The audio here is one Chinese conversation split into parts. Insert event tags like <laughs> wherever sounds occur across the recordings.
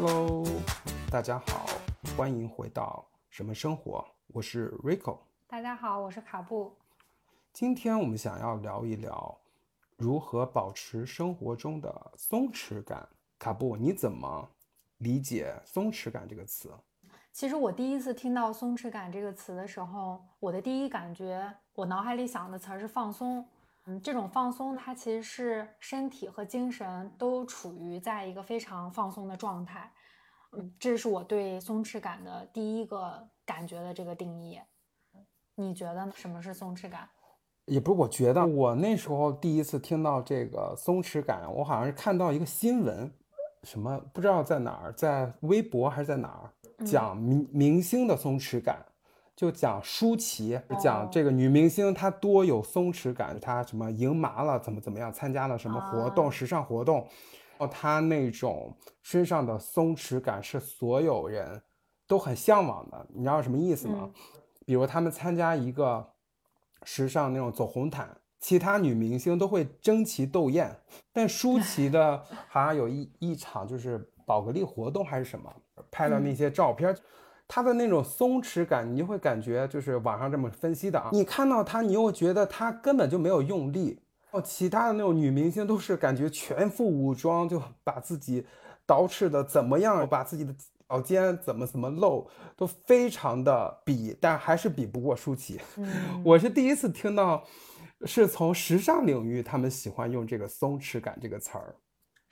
Hello，大家好，欢迎回到什么生活，我是 Rico。大家好，我是卡布。今天我们想要聊一聊如何保持生活中的松弛感。卡布，你怎么理解“松弛感”这个词？其实我第一次听到“松弛感”这个词的时候，我的第一感觉，我脑海里想的词儿是放松。嗯，这种放松，它其实是身体和精神都处于在一个非常放松的状态。嗯，这是我对松弛感的第一个感觉的这个定义。你觉得什么是松弛感？也不是，我觉得我那时候第一次听到这个松弛感，我好像是看到一个新闻，什么不知道在哪儿，在微博还是在哪儿讲明明星的松弛感。就讲舒淇，讲这个女明星她多有松弛感，她什么赢麻了，怎么怎么样，参加了什么活动，时尚活动，哦，她那种身上的松弛感是所有人都很向往的。你知道什么意思吗？比如他们参加一个时尚那种走红毯，其他女明星都会争奇斗艳，但舒淇的 <laughs> 好像有一一场就是宝格丽活动还是什么，拍了那些照片。他的那种松弛感，你就会感觉就是网上这么分析的啊。你看到她，你又觉得她根本就没有用力哦。其他的那种女明星都是感觉全副武装，就把自己捯饬的怎么样，把自己的脚尖怎么怎么露，都非常的比，但还是比不过舒淇。我是第一次听到，是从时尚领域他们喜欢用这个松弛感这个词儿。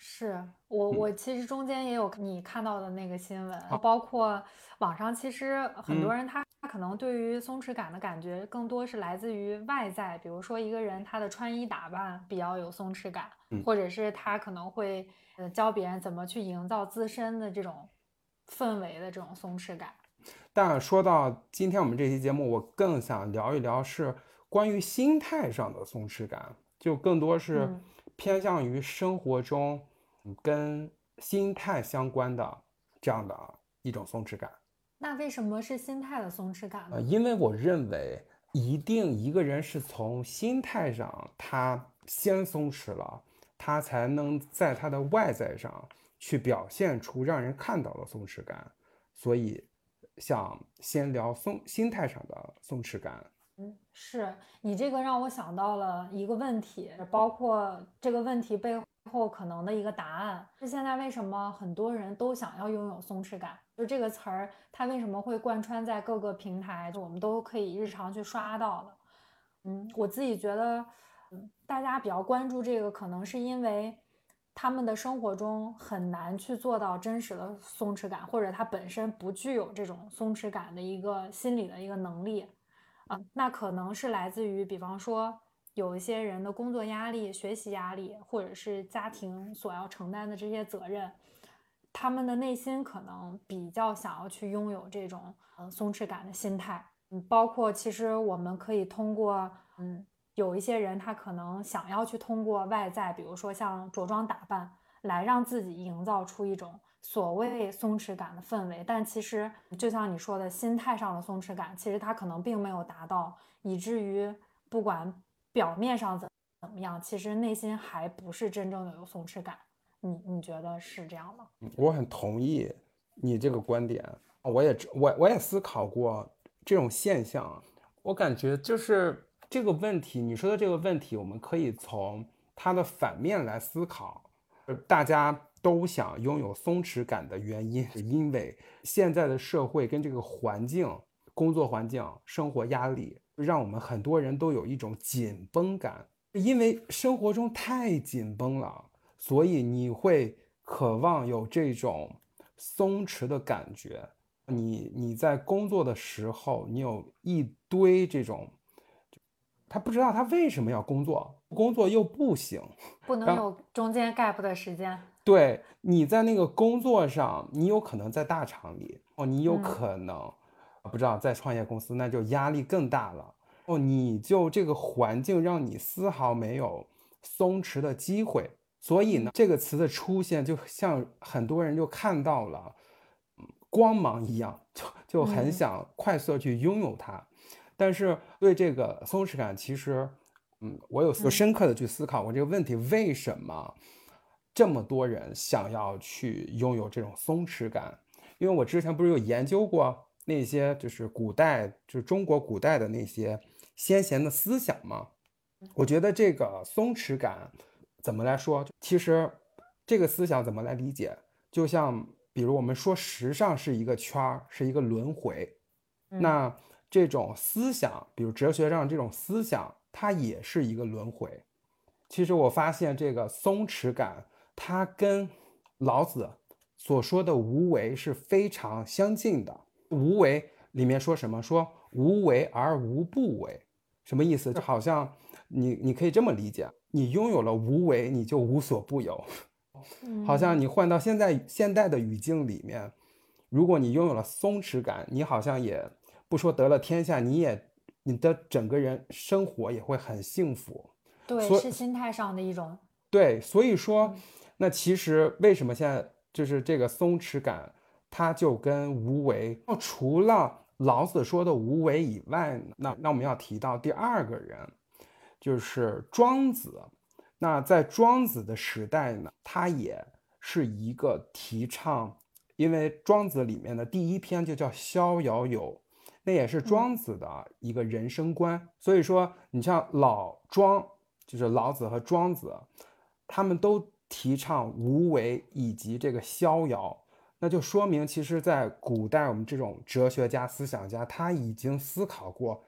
是我，我其实中间也有你看到的那个新闻，包括网上其实很多人他他可能对于松弛感的感觉更多是来自于外在，比如说一个人他的穿衣打扮比较有松弛感，或者是他可能会呃教别人怎么去营造自身的这种氛围的这种松弛感。但说到今天我们这期节目，我更想聊一聊是关于心态上的松弛感，就更多是。偏向于生活中跟心态相关的这样的一种松弛感。那为什么是心态的松弛感呢？因为我认为，一定一个人是从心态上他先松弛了，他才能在他的外在上去表现出让人看到的松弛感。所以，想先聊松心态上的松弛感。嗯，是你这个让我想到了一个问题，包括这个问题背最后可能的一个答案，是现在为什么很多人都想要拥有松弛感？就这个词儿，它为什么会贯穿在各个平台，就我们都可以日常去刷到的？嗯，我自己觉得，大家比较关注这个，可能是因为他们的生活中很难去做到真实的松弛感，或者他本身不具有这种松弛感的一个心理的一个能力。啊，那可能是来自于，比方说有一些人的工作压力、学习压力，或者是家庭所要承担的这些责任，他们的内心可能比较想要去拥有这种嗯松弛感的心态。嗯，包括其实我们可以通过，嗯，有一些人他可能想要去通过外在，比如说像着装打扮，来让自己营造出一种。所谓松弛感的氛围，但其实就像你说的，心态上的松弛感，其实他可能并没有达到，以至于不管表面上怎怎么样，其实内心还不是真正的有松弛感。你你觉得是这样吗？我很同意你这个观点，我也我我也思考过这种现象，我感觉就是这个问题，你说的这个问题，我们可以从它的反面来思考，大家。都想拥有松弛感的原因，是因为现在的社会跟这个环境、工作环境、生活压力，让我们很多人都有一种紧绷感。因为生活中太紧绷了，所以你会渴望有这种松弛的感觉。你你在工作的时候，你有一堆这种，他不知道他为什么要工作，工作又不行，不能有中间 gap 的时间。对，你在那个工作上，你有可能在大厂里哦，你有可能不知道在创业公司，那就压力更大了哦。你就这个环境让你丝毫没有松弛的机会，所以呢，这个词的出现就像很多人就看到了光芒一样，就就很想快速去拥有它。但是对这个松弛感，其实嗯，我有深刻的去思考过这个问题，为什么？这么多人想要去拥有这种松弛感？因为我之前不是有研究过那些就是古代就是中国古代的那些先贤的思想嘛？我觉得这个松弛感怎么来说？其实这个思想怎么来理解？就像比如我们说时尚是一个圈儿，是一个轮回，那这种思想，比如哲学上这种思想，它也是一个轮回。其实我发现这个松弛感，它跟老子所说的无为是非常相近的。无为里面说什么？说无为而无不为，什么意思？就好像你你可以这么理解：你拥有了无为，你就无所不有。<laughs> 好像你换到现在现代的语境里面，如果你拥有了松弛感，你好像也不说得了天下，你也你的整个人生活也会很幸福。对，是心态上的一种。对，所以说，那其实为什么现在就是这个松弛感，它就跟无为，那除了老子说的无为以外，那那我们要提到第二个人，就是庄子。那在庄子的时代呢，他也是一个提倡，因为庄子里面的第一篇就叫《逍遥游》，那也是庄子的一个人生观。所以说，你像老庄，就是老子和庄子，他们都提倡无为以及这个逍遥，那就说明，其实，在古代我们这种哲学家、思想家，他已经思考过。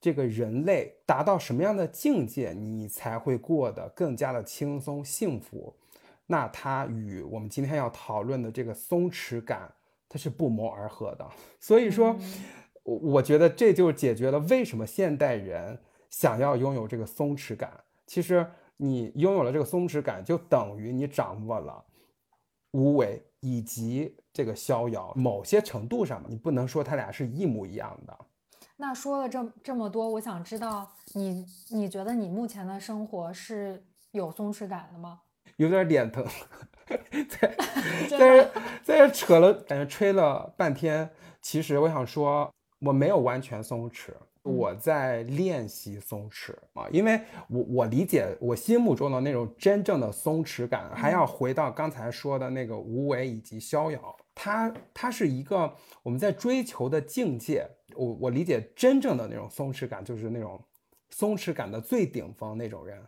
这个人类达到什么样的境界，你才会过得更加的轻松幸福？那它与我们今天要讨论的这个松弛感，它是不谋而合的。所以说，我我觉得这就解决了为什么现代人想要拥有这个松弛感。其实你拥有了这个松弛感，就等于你掌握了无为以及这个逍遥。某些程度上嘛，你不能说它俩是一模一样的。那说了这这么多，我想知道你你觉得你目前的生活是有松弛感的吗？有点脸疼，<laughs> 在 <laughs> 在这在这扯了，感觉吹了半天。其实我想说，我没有完全松弛，我在练习松弛啊，因为我我理解我心目中的那种真正的松弛感，还要回到刚才说的那个无为以及逍遥。它它是一个我们在追求的境界。我我理解真正的那种松弛感，就是那种松弛感的最顶峰那种人。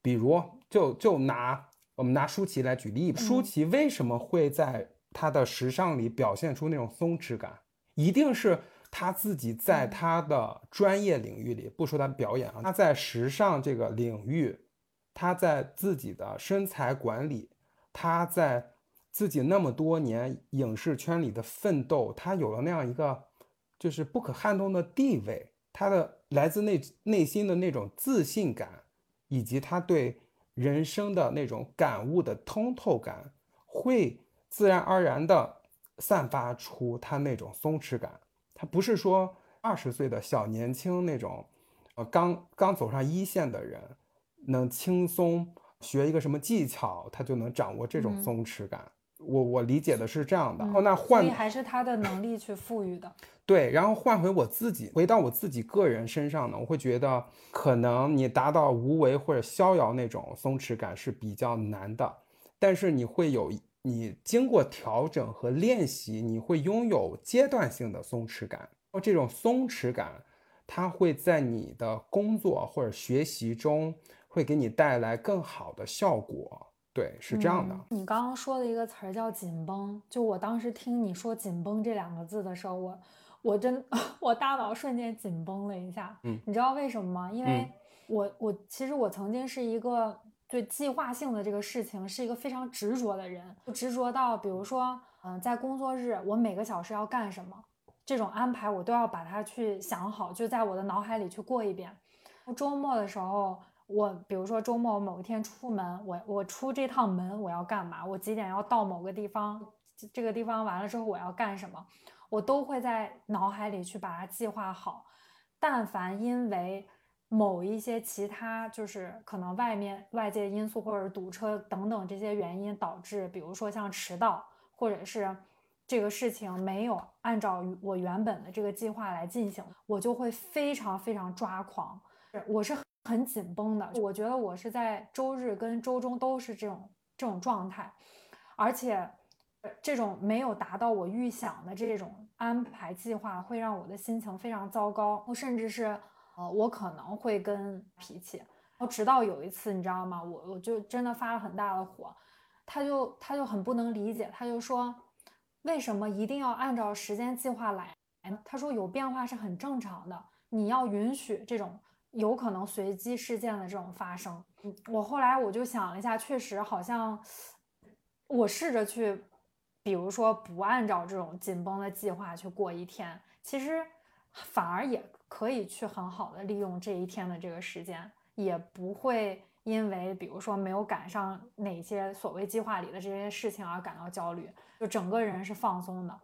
比如，就就拿我们拿舒淇来举例，舒淇为什么会在她的时尚里表现出那种松弛感？一定是她自己在他的专业领域里，不说他表演啊，他在时尚这个领域，他在自己的身材管理，他在。自己那么多年影视圈里的奋斗，他有了那样一个就是不可撼动的地位，他的来自内内心的那种自信感，以及他对人生的那种感悟的通透感，会自然而然的散发出他那种松弛感。他不是说二十岁的小年轻那种，呃，刚刚走上一线的人能轻松学一个什么技巧，他就能掌握这种松弛感。我我理解的是这样的哦，那换还是他的能力去赋予的。<laughs> 对，然后换回我自己，回到我自己个人身上呢，我会觉得可能你达到无为或者逍遥那种松弛感是比较难的，但是你会有你经过调整和练习，你会拥有阶段性的松弛感。这种松弛感，它会在你的工作或者学习中会给你带来更好的效果。对，是这样的。你刚刚说的一个词儿叫紧绷，就我当时听你说“紧绷”这两个字的时候，我我真 <laughs> 我大脑瞬间紧绷了一下。嗯，你知道为什么吗？因为我我其实我曾经是一个对计划性的这个事情是一个非常执着的人，执着到比如说，嗯，在工作日我每个小时要干什么，这种安排我都要把它去想好，就在我的脑海里去过一遍。周末的时候。我比如说周末某一天出门，我我出这趟门我要干嘛？我几点要到某个地方？这个地方完了之后我要干什么？我都会在脑海里去把它计划好。但凡因为某一些其他就是可能外面外界因素或者堵车等等这些原因导致，比如说像迟到，或者是这个事情没有按照我原本的这个计划来进行，我就会非常非常抓狂。我是。很紧绷的，我觉得我是在周日跟周中都是这种这种状态，而且这种没有达到我预想的这种安排计划，会让我的心情非常糟糕，甚至是呃，我可能会跟脾气。然后直到有一次，你知道吗？我我就真的发了很大的火，他就他就很不能理解，他就说为什么一定要按照时间计划来？他说有变化是很正常的，你要允许这种。有可能随机事件的这种发生，嗯，我后来我就想了一下，确实好像我试着去，比如说不按照这种紧绷的计划去过一天，其实反而也可以去很好的利用这一天的这个时间，也不会因为比如说没有赶上哪些所谓计划里的这些事情而感到焦虑，就整个人是放松的，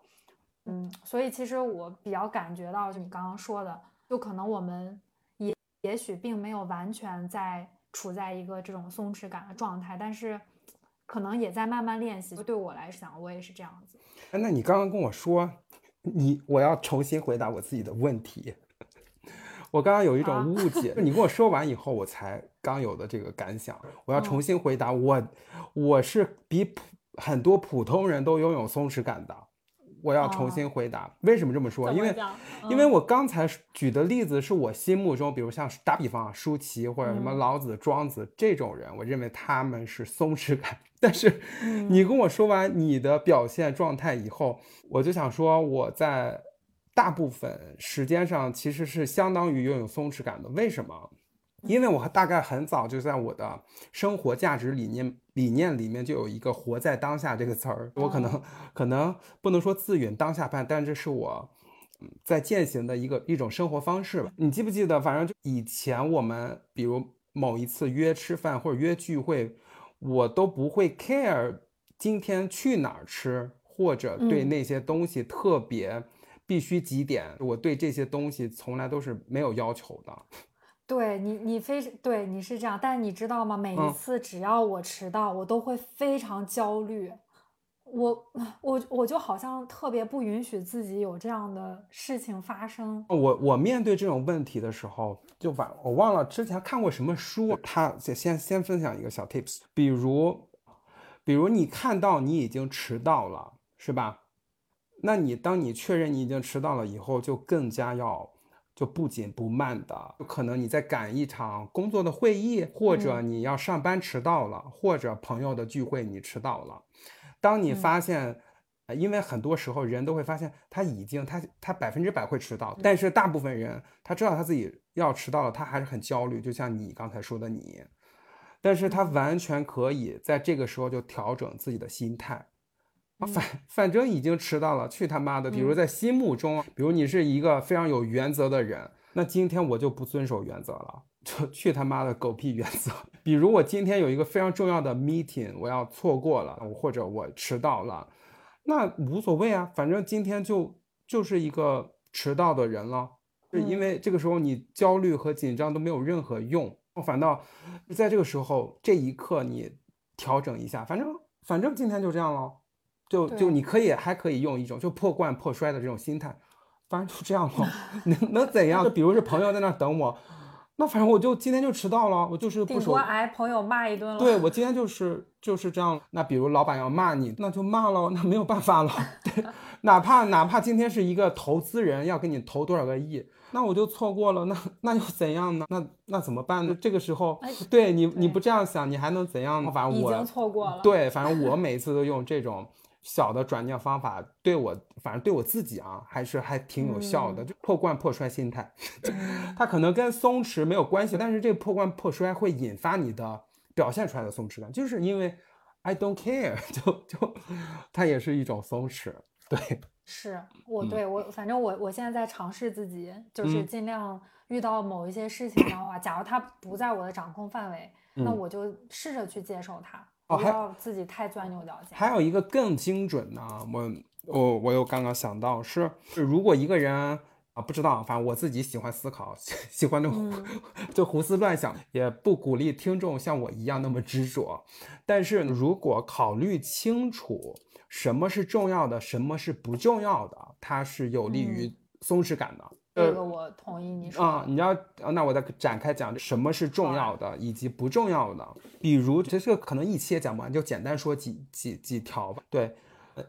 嗯，所以其实我比较感觉到，就你刚刚说的，就可能我们。也也许并没有完全在处在一个这种松弛感的状态，但是可能也在慢慢练习。对我来讲，我也是这样子。哎，那你刚刚跟我说，你我要重新回答我自己的问题。我刚刚有一种误解，你跟我说完以后，我才刚有的这个感想。我要重新回答我，我是比普很多普通人都拥有松弛感的。我要重新回答，为什么这么说？因为，因为我刚才举的例子是我心目中，比如像打比方啊，舒淇或者什么老子、庄子这种人，我认为他们是松弛感。<laughs> 但是，你跟我说完你的表现状态以后，我就想说，我在大部分时间上其实是相当于拥有松弛感的。为什么？因为我大概很早就在我的生活价值理念理念里面就有一个“活在当下”这个词儿，我可能可能不能说自允当下派，但这是我在践行的一个一种生活方式吧。你记不记得？反正就以前我们比如某一次约吃饭或者约聚会，我都不会 care 今天去哪儿吃，或者对那些东西特别必须几点，我对这些东西从来都是没有要求的。<laughs> 对你，你非对你是这样，但你知道吗？每一次只要我迟到，我都会非常焦虑。我我我就好像特别不允许自己有这样的事情发生。我我面对这种问题的时候，就把我忘了之前看过什么书。他先先先分享一个小 tips，比如比如你看到你已经迟到了，是吧？那你当你确认你已经迟到了以后，就更加要。就不紧不慢的，可能你在赶一场工作的会议，或者你要上班迟到了，或者朋友的聚会你迟到了。当你发现，因为很多时候人都会发现他已经他他百分之百会迟到，但是大部分人他知道他自己要迟到了，他还是很焦虑。就像你刚才说的你，但是他完全可以在这个时候就调整自己的心态。反反正已经迟到了，去他妈的！比如在心目中，比如你是一个非常有原则的人，那今天我就不遵守原则了，就去他妈的狗屁原则！<laughs> 比如我今天有一个非常重要的 meeting，我要错过了，或者我迟到了，那无所谓啊，反正今天就就是一个迟到的人了。是因为这个时候你焦虑和紧张都没有任何用，反倒在这个时候这一刻你调整一下，反正反正今天就这样了。就就你可以还可以用一种就破罐破摔的这种心态，反正就这样了，<laughs> 能能怎样？比如是朋友在那等我，那反正我就今天就迟到了，我就是不守。挨朋友骂一顿了。对 <laughs> 我今天就是就是这样。那比如老板要骂你，那就骂了，那没有办法了。<laughs> 对，哪怕哪怕今天是一个投资人要给你投多少个亿，那我就错过了，那那又怎样呢？那那怎么办呢？这个时候，对你你不这样想，你还能怎样呢？反正我已经错过了。对，反正我每次都用这种。小的转念方法对我，反正对我自己啊，还是还挺有效的。就破罐破摔心态，<laughs> 它可能跟松弛没有关系，但是这个破罐破摔会引发你的表现出来的松弛感，就是因为 I don't care，<laughs> 就就它也是一种松弛。对，是我对我，反正我我现在在尝试自己，就是尽量遇到某一些事情的话，假如它不在我的掌控范围，那我就试着去接受它。不要自己太钻牛角尖。还有一个更精准的，我我我又刚刚想到是，如果一个人啊不知道，反正我自己喜欢思考，喜欢那种 <laughs> 就胡思乱想，也不鼓励听众像我一样那么执着。但是如果考虑清楚什么是重要的，什么是不重要的，它是有利于松弛感的。这个我同意你说。啊，你要那我再展开讲什么是重要的以及不重要的。比如这个可能一期也讲不完，就简单说几几几条吧。对，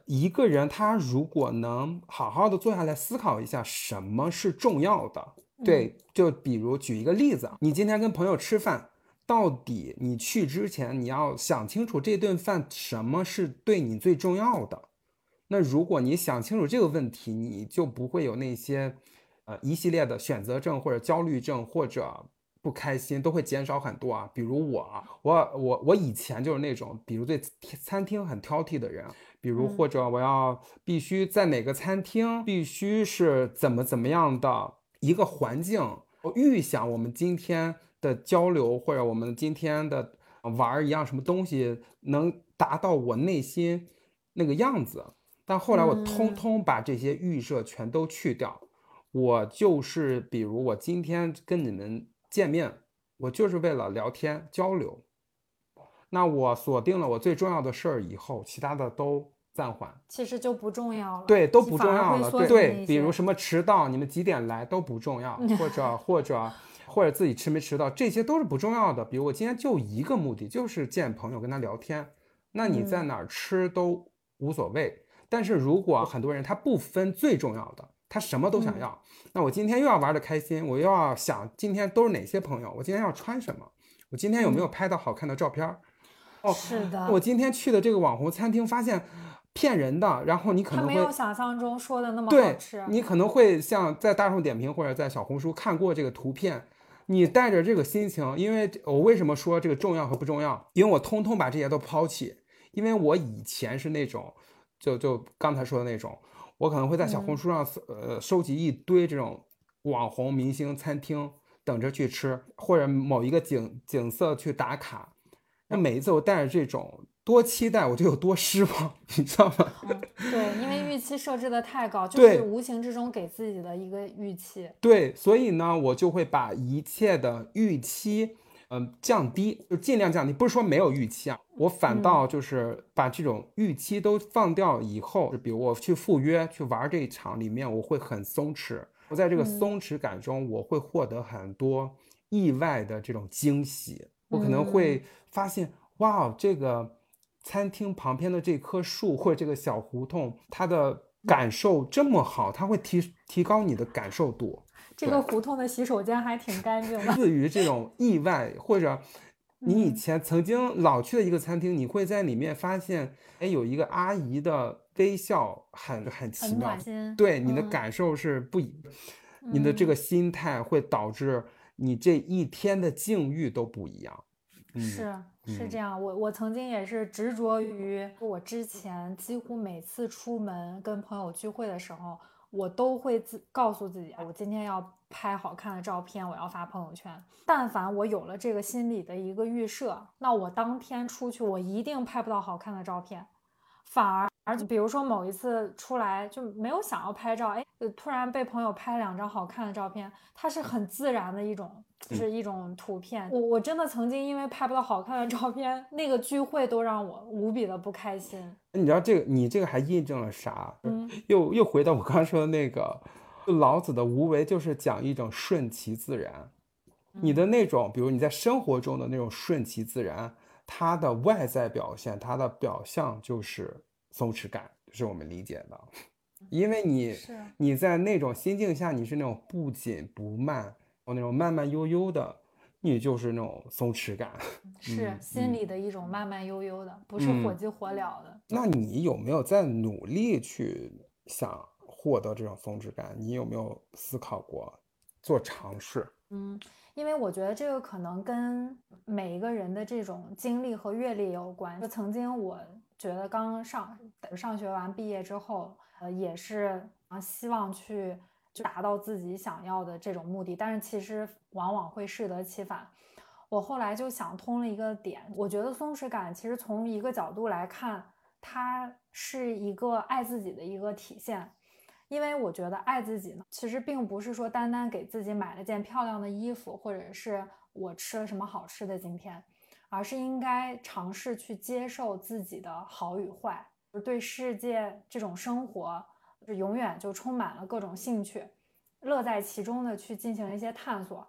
一个人他如果能好好的坐下来思考一下什么是重要的，对，就比如举一个例子，你今天跟朋友吃饭，到底你去之前你要想清楚这顿饭什么是对你最重要的。那如果你想清楚这个问题，你就不会有那些。呃，一系列的选择症或者焦虑症或者不开心都会减少很多啊。比如我，我，我，我以前就是那种，比如对餐厅很挑剔的人，比如或者我要必须在哪个餐厅，必须是怎么怎么样的一个环境，我预想我们今天的交流或者我们今天的玩一样什么东西能达到我内心那个样子。但后来我通通把这些预设全都去掉。我就是，比如我今天跟你们见面，我就是为了聊天交流。那我锁定了我最重要的事儿以后，其他的都暂缓。其实就不重要了。对，都不重要了。对对，比如什么迟到，你们几点来都不重要，或者 <laughs> 或者或者自己迟没迟到，这些都是不重要的。比如我今天就一个目的，就是见朋友跟他聊天。那你在哪儿吃都无所谓。但是如果很多人他不分最重要的。他什么都想要，那我今天又要玩的开心，我又要想今天都是哪些朋友，我今天要穿什么，我今天有没有拍到好看的照片？哦，是的，我今天去的这个网红餐厅发现骗人的，然后你可能会没有想象中说的那么好吃，你可能会像在大众点评或者在小红书看过这个图片，你带着这个心情，因为我为什么说这个重要和不重要？因为我通通把这些都抛弃，因为我以前是那种，就就刚才说的那种。我可能会在小红书上呃收集一堆这种网红明星餐厅，等着去吃，或者某一个景景色去打卡。那每一次我带着这种多期待，我就有多失望，你知道吗？对，因为预期设置的太高，就是无形之中给自己的一个预期。对，所以呢，我就会把一切的预期。嗯，降低就尽量降低，不是说没有预期啊，我反倒就是把这种预期都放掉以后，就比如我去赴约去玩这一场里面，我会很松弛，我在这个松弛感中，我会获得很多意外的这种惊喜，我可能会。发现，哇，这个餐厅旁边的这棵树或者这个小胡同，它的感受这么好，它会提提高你的感受度。这个胡同的洗手间还挺干净的。至于这种意外，或者 <laughs> 你以前曾经老去的一个餐厅，你会在里面发现，哎，有一个阿姨的微笑，很很奇妙。对你的感受是不一，你的这个心态会导致你这一天的境遇都不一样。是是这样，我我曾经也是执着于我之前几乎每次出门跟朋友聚会的时候。我都会自告诉自己，我今天要拍好看的照片，我要发朋友圈。但凡我有了这个心理的一个预设，那我当天出去，我一定拍不到好看的照片，反而。而且，比如说某一次出来就没有想要拍照，哎，突然被朋友拍两张好看的照片，它是很自然的一种，就是一种图片。我我真的曾经因为拍不到好看的照片，那个聚会都让我无比的不开心。你知道这个，你这个还印证了啥？嗯，又又回到我刚刚说的那个，老子的无为就是讲一种顺其自然。你的那种，比如你在生活中的那种顺其自然，它的外在表现，它的表象就是。松弛感是我们理解的，因为你你在那种心境下，你是那种不紧不慢，哦，那种慢慢悠悠的，你就是那种松弛感，是心里的一种慢慢悠悠的，不是火急火燎的。那你有没有在努力去想获得这种松弛感？你有没有思考过做尝试？嗯，因为我觉得这个可能跟每一个人的这种经历和阅历有关。就曾经我。觉得刚上上学完毕业之后，呃，也是啊，希望去就达到自己想要的这种目的，但是其实往往会适得其反。我后来就想通了一个点，我觉得松弛感其实从一个角度来看，它是一个爱自己的一个体现。因为我觉得爱自己呢，其实并不是说单单给自己买了件漂亮的衣服，或者是我吃了什么好吃的今天。而是应该尝试去接受自己的好与坏，对世界这种生活，是永远就充满了各种兴趣。乐在其中的去进行一些探索，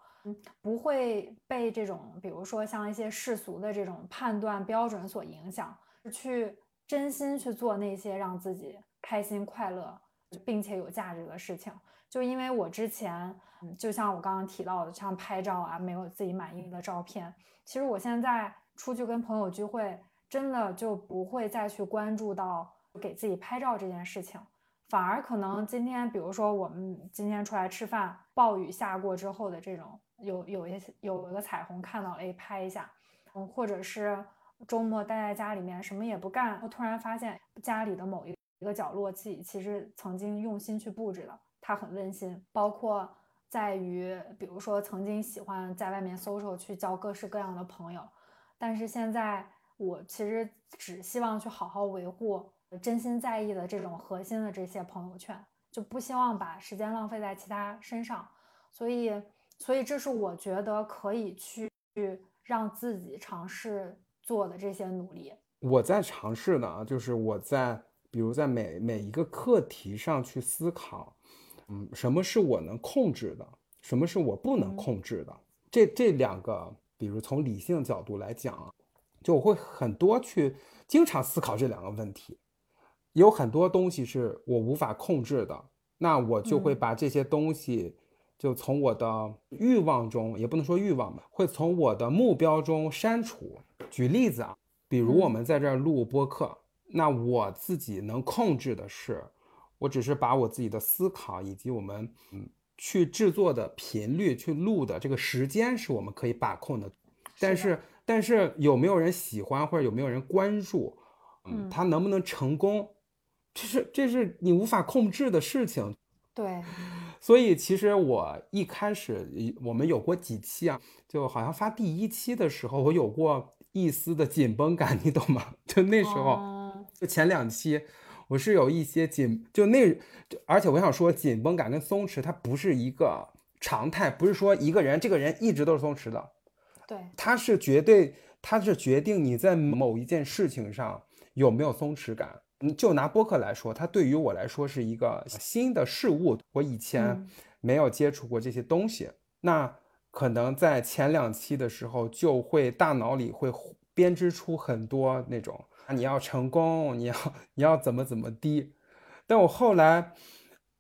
不会被这种比如说像一些世俗的这种判断标准所影响，去真心去做那些让自己开心快乐并且有价值的事情。就因为我之前，就像我刚刚提到的，像拍照啊，没有自己满意的照片。其实我现在出去跟朋友聚会，真的就不会再去关注到给自己拍照这件事情，反而可能今天，比如说我们今天出来吃饭，暴雨下过之后的这种，有有一些有一个彩虹看到了，哎，拍一下，嗯，或者是周末待在家里面什么也不干，我突然发现家里的某一一个角落自己其实曾经用心去布置的。它很温馨，包括在于，比如说曾经喜欢在外面 social 去交各式各样的朋友，但是现在我其实只希望去好好维护真心在意的这种核心的这些朋友圈，就不希望把时间浪费在其他身上。所以，所以这是我觉得可以去让自己尝试做的这些努力。我在尝试呢，就是我在比如在每每一个课题上去思考。嗯，什么是我能控制的？什么是我不能控制的？这这两个，比如从理性角度来讲，就我会很多去经常思考这两个问题。有很多东西是我无法控制的，那我就会把这些东西就从我的欲望中，也不能说欲望吧，会从我的目标中删除。举例子啊，比如我们在这儿录播客，那我自己能控制的是。我只是把我自己的思考以及我们嗯去制作的频率去录的这个时间是我们可以把控的，但是但是有没有人喜欢或者有没有人关注，嗯，他能不能成功，这是这是你无法控制的事情。对，<laughs> 所以其实我一开始我们有过几期啊，就好像发第一期的时候，我有过一丝的紧绷感，你懂吗？就那时候，就前两期。我是有一些紧，就那，而且我想说，紧绷感跟松弛它不是一个常态，不是说一个人这个人一直都是松弛的，对，它是绝对，它是决定你在某一件事情上有没有松弛感。嗯，就拿播客来说，它对于我来说是一个新的事物，我以前没有接触过这些东西，那可能在前两期的时候就会大脑里会编织出很多那种。你要成功，你要你要怎么怎么低，但我后来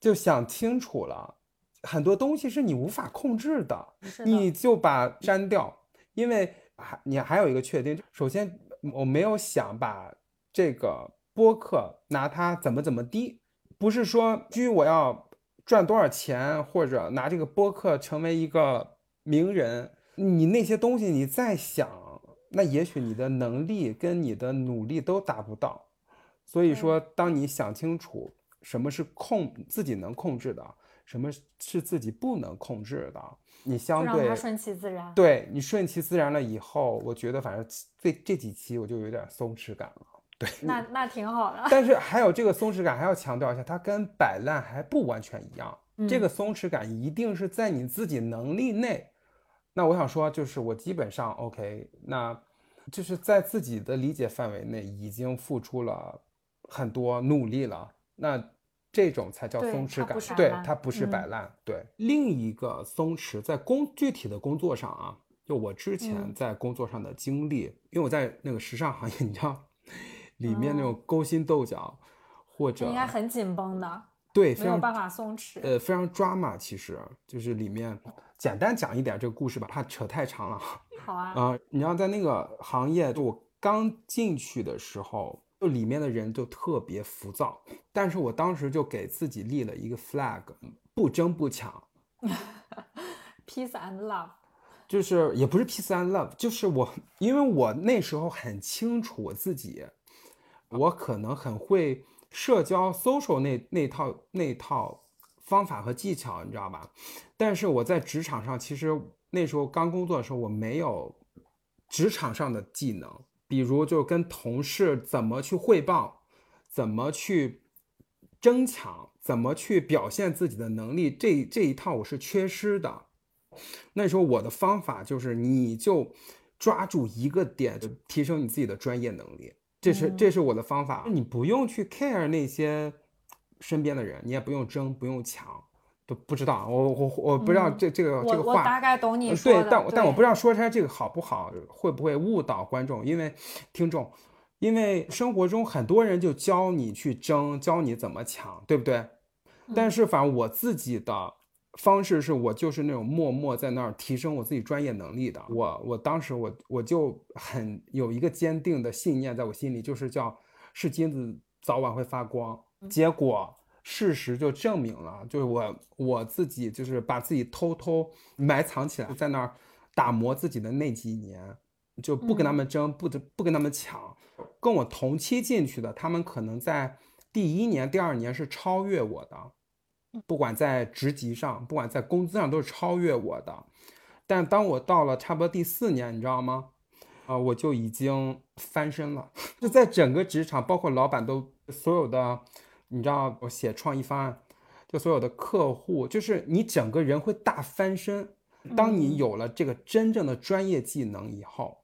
就想清楚了，很多东西是你无法控制的，你就把删掉。因为还你还有一个确定，首先我没有想把这个播客拿它怎么怎么低，不是说居我要赚多少钱，或者拿这个播客成为一个名人，你那些东西你再想。那也许你的能力跟你的努力都达不到，所以说，当你想清楚什么是控自己能控制的，什么是自己不能控制的，你相对顺其自然。对你顺其自然了以后，我觉得反正这这几期我就有点松弛感了。对，那 <laughs> 那挺好的。但是还有这个松弛感，还要强调一下，它跟摆烂还不完全一样。这个松弛感一定是在你自己能力内。那我想说，就是我基本上 OK，那就是在自己的理解范围内已经付出了很多努力了，那这种才叫松弛感，对，它不是摆烂。对，另一个松弛在工具体的工作上啊，就我之前在工作上的经历，因为我在那个时尚行业，你知道，里面那种勾心斗角，或者应该很紧绷的。对，没有办法松弛。呃，非常抓马，其实就是里面简单讲一点这个故事吧，怕扯太长了。好啊。啊，你要在那个行业，就我刚进去的时候，就里面的人就特别浮躁，但是我当时就给自己立了一个 flag，不争不抢。<laughs> Peace and love。就是也不是 peace and love，就是我，因为我那时候很清楚我自己，我可能很会。社交 social 那那套那套方法和技巧，你知道吧？但是我在职场上，其实那时候刚工作的时候，我没有职场上的技能，比如就跟同事怎么去汇报，怎么去争抢，怎么去表现自己的能力，这这一套我是缺失的。那时候我的方法就是，你就抓住一个点，就提升你自己的专业能力。这是这是我的方法，你不用去 care 那些身边的人，你也不用争，不用抢，都不知道，我我我不知道这这个这个话我话。大概懂你说对，的，但但我不知道说出来这个好不好，会不会误导观众，因为听众，因为生活中很多人就教你去争，教你怎么抢，对不对？但是反正我自己的方式是我就是那种默默在那儿提升我自己专业能力的。我我当时我我就很有一个坚定的信念在我心里，就是叫是金子早晚会发光。结果事实就证明了，就是我我自己就是把自己偷偷埋藏起来，在那儿打磨自己的那几年，就不跟他们争，不不跟他们抢。跟我同期进去的，他们可能在第一年、第二年是超越我的，不管在职级上，不管在工资上都是超越我的。但当我到了差不多第四年，你知道吗？啊、我就已经翻身了，<laughs> 就在整个职场，包括老板都所有的，你知道，我写创意方案，就所有的客户，就是你整个人会大翻身。当你有了这个真正的专业技能以后，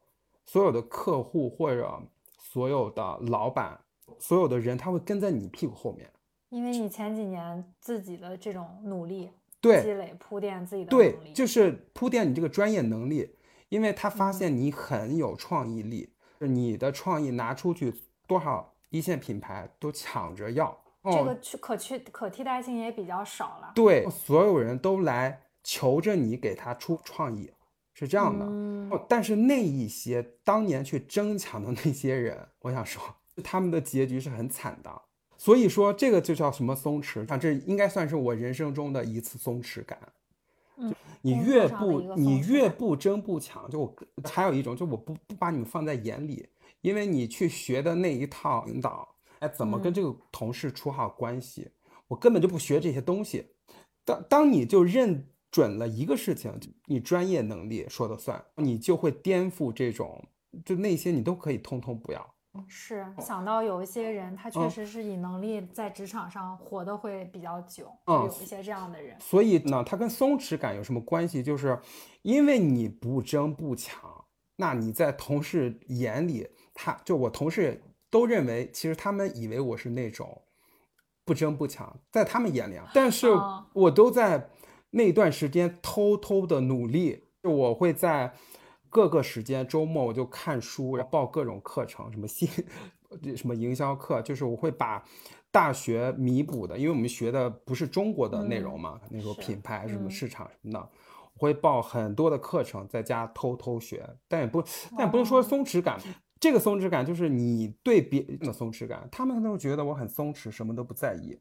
所有的客户或者所有的老板，所有的人，他会跟在你屁股后面。因为你前几年自己的这种努力对积累铺垫自己的对就是铺垫你这个专业能力，因为他嗯发现你很有创意力，你的创意拿出去，多少一线品牌都抢着要。哦，这个去可去可替代性也比较少了。对，所有人都来求着你给他出创意，是这样的。嗯哦，但是那一些当年去争抢的那些人，我想说，他们的结局是很惨的。所以说，这个就叫什么松弛感？这应该算是我人生中的一次松弛感。嗯，你越不你越不争不抢，就我还有一种，就我不不把你们放在眼里，因为你去学的那一套领导，哎，怎么跟嗯这个同事处好关系，我根本就不学这些东西。当当你就认准了一个事情，你专业能力说的算，你就会颠覆这种，就那些你都可以通通不要。是想到有一些人，他确嗯实是以能力在职场上活得会比较久，嗯有一些这样的人。所以呢，他跟松弛感有什么关系？就是因为你不争不抢，那你在同事眼里，他就我同事都认为，其实他们以为我是那种不争不抢，在他们眼里啊，但是哦我都在那段时间偷偷的努力，就我会在各个时间，周末我就看书，然后报各种课程，什么新什么营销课，就是我会把大学弥补的，因为我们学的不是中国的内容嘛，那时候品牌什么嗯市场什么的，我会报很多的课程，在家偷偷学，但也不但也不是说哦松弛感。这个松弛感就是你对别人的松弛感，他们都觉得我很松弛，什么都不在意，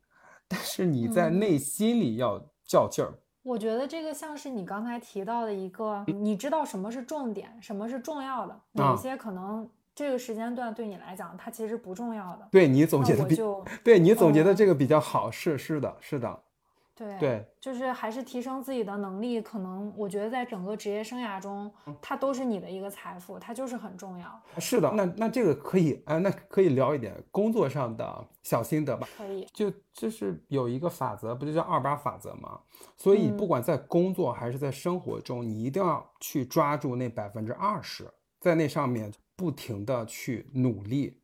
但是你在嗯内心里要较劲儿。我觉得这个像是你刚才提到的一个，你知道什么是重点，什么是重要的，哪啊些可能这个时间段对你来讲它其实不重要的。对你总结的比，对你总结的哦这个比较好，是是的，是的，对对，就是还是提升自己的能力，可能我觉得在整个职业生涯中，嗯它都是你的一个财富，它就是很重要。是的。那那这个可以，啊，那可以聊一点工作上的小心得吧。可以，就就是有一个法则，不就叫二八法则吗？所以不嗯管在工作还是在生活中，你一定要去抓住那百分之二十，在那上面不停的去努力，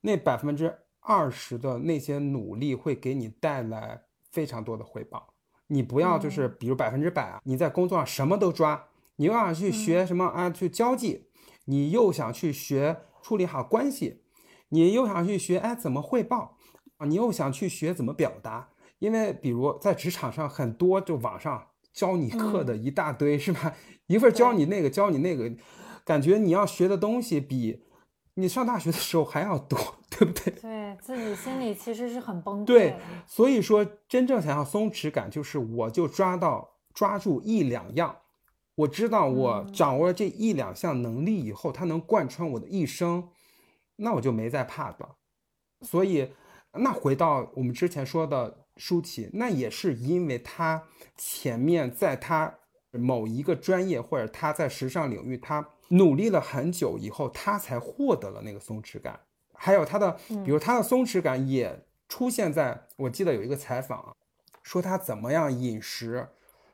那百分之二十的那些努力会给你带来非常多的回报。你不要就是嗯。比如百分之百啊，你在工作上什么都抓，你又想去学什么啊，去交际，你又想去学处理好关系，你又想去学哎怎么汇报啊，你又想去学怎么表达，因为比如在职场上很多就网上教你课的一大堆、是吧？一会儿教你那个教你那个，感觉你要学的东西比你上大学的时候还要多，对不对？对自己心里其实是很崩溃。所以说，真正想要松弛感，就是我就抓到抓住一两样，我知道我嗯掌握了这一两项能力以后，它能贯穿我的一生，那我就没再怕了。所以，那回到我们之前说的舒淇，那也是因为她前面在她某一个专业或者她在时尚领域，她努力了很久以后，她才获得了那个松弛感。还有他的，比如他的松弛感也出现在我记得有一个采访啊，说他怎么样饮食，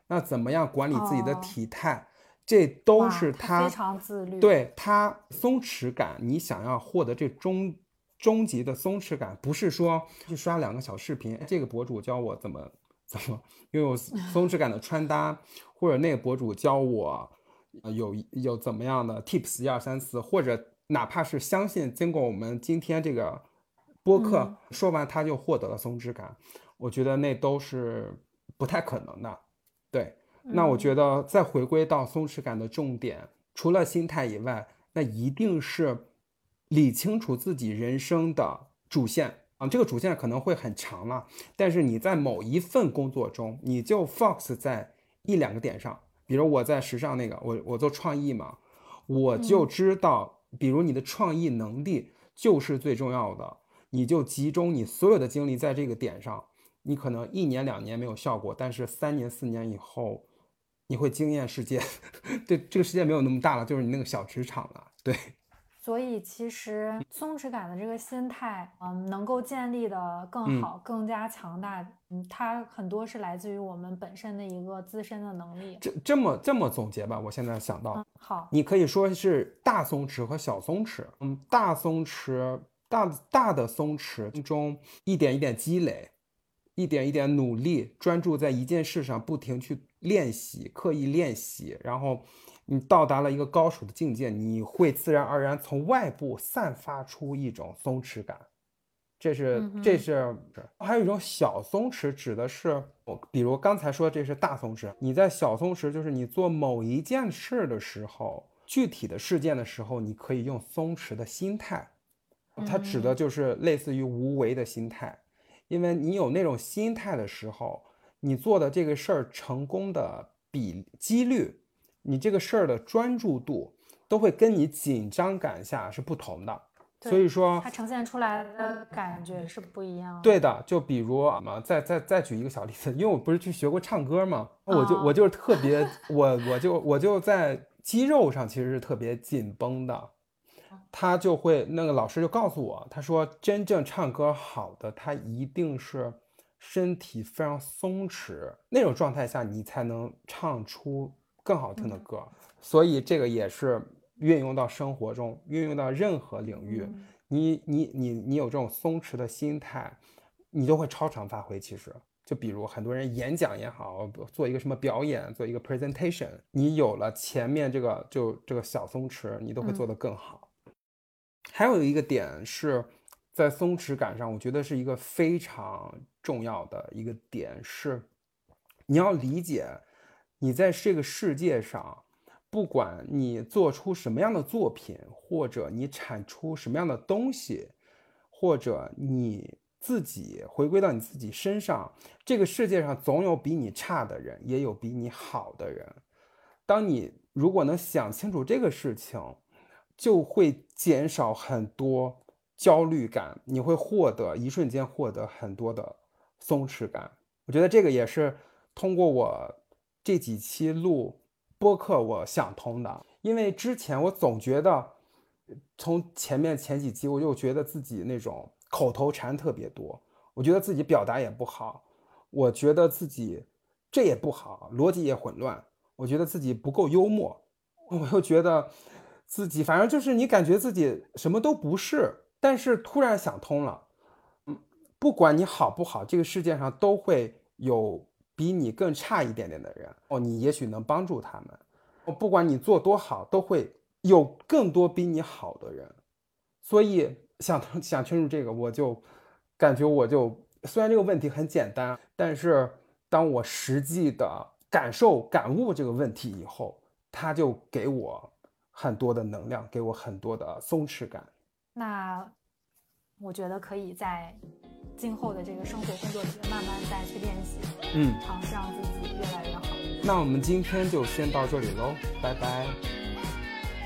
那怎么样管理自己的哦体态，这都是他非常自律。，对他松弛感，你想要获得这终终极的松弛感，不是说去刷两个小视频，这个博主教我怎么怎么拥有 <laughs> 松弛感的穿搭，或者那个博主教我有有怎么样的 tips 一二三四，或者哪怕是相信经过我们今天这个播客说完他就获得了松弛感，我觉得那都是不太可能的。对，那我觉得再回归到松弛感的重点，除了心态以外，那一定是理清楚自己人生的主线。啊，这个主线可能会很长了，但是你在某一份工作中，你就 focus 在一两个点上。比如我在时尚那个，我我做创意嘛，我就知道，比如你的创意能力就是最重要的，你就集中你所有的精力在这个点上。你可能一年两年没有效果，但是三年四年以后，你会惊艳世界。<laughs> 对，这个世界没有那么大了，就是你那个小职场了。对。所以其实松弛感的这个心态，嗯，能够建立的更好、更加强大，嗯，它很多是来自于我们本身的一个自身的能力。这这么这么总结吧，我现在想到，好，你可以说是大松弛和小松弛，嗯，大松弛，大大的松弛中一点一点积累，一点一点努力，专注在一件事上，不停去练习，刻意练习，然后。你到达了一个高手的境界，你会自然而然从外部散发出一种松弛感，这是这是还有一种小松弛，指的是我比如刚才说这是大松弛，你在小松弛就是你做某一件事的时候，具体的事件的时候，你可以用松弛的心态，它指的就是类似于无为的心态，因为你有那种心态的时候，你做的这个事儿成功的比几率。你这个事儿的专注度都会跟你紧张感下是不同的，所以说它呈现出来的感觉是不一样。对的，就比如嘛，再再再举一个小例子，因为我不是去学过唱歌嘛，我就我就是特别，<laughs> 我我就我就在肌肉上其实是特别紧绷的，他就会那个老师就告诉我，他说真正唱歌好的，他一定是身体非常松弛那种状态下，你才能唱出。更好听的歌，所以这个也是运用到生活中，运用到任何领域。你你你你有这种松弛的心态，你就会超常发挥。其实，就比如很多人演讲也好，做一个什么表演，做一个 presentation，你有了前面这个就这个小松弛，你都会做得更好。还有一个点是在松弛感上，我觉得是一个非常重要的一个点是，你要理解。你在这个世界上，不管你做出什么样的作品，或者你产出什么样的东西，或者你自己回归到你自己身上，这个世界上总有比你差的人，也有比你好的人。当你如果能想清楚这个事情，就会减少很多焦虑感，你会获得一瞬间获得很多的松弛感。我觉得这个也是通过我。这几期录播客，我想通的，因为之前我总觉得，从前面前几期我就觉得自己那种口头禅特别多，我觉得自己表达也不好，我觉得自己这也不好，逻辑也混乱，我觉得自己不够幽默，<laughs> 我又觉得自己反正就是你感觉自己什么都不是，但是突然想通了，嗯，不管你好不好，这个世界上都会有。比你更差一点点的人哦，你也许能帮助他们。哦，不管你做多好，都会有更多比你好的人。所以想通想清楚这个，我就感觉我就虽然这个问题很简单，但是当我实际的感受感悟这个问题以后，他就给我很多的能量，给我很多的松弛感。那我觉得可以在。今后的这个生活工作里，慢慢再去练习，嗯，尝试让自己越来越好。那我们今天就先到这里喽，拜拜。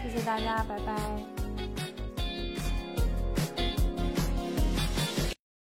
谢谢大家，拜拜。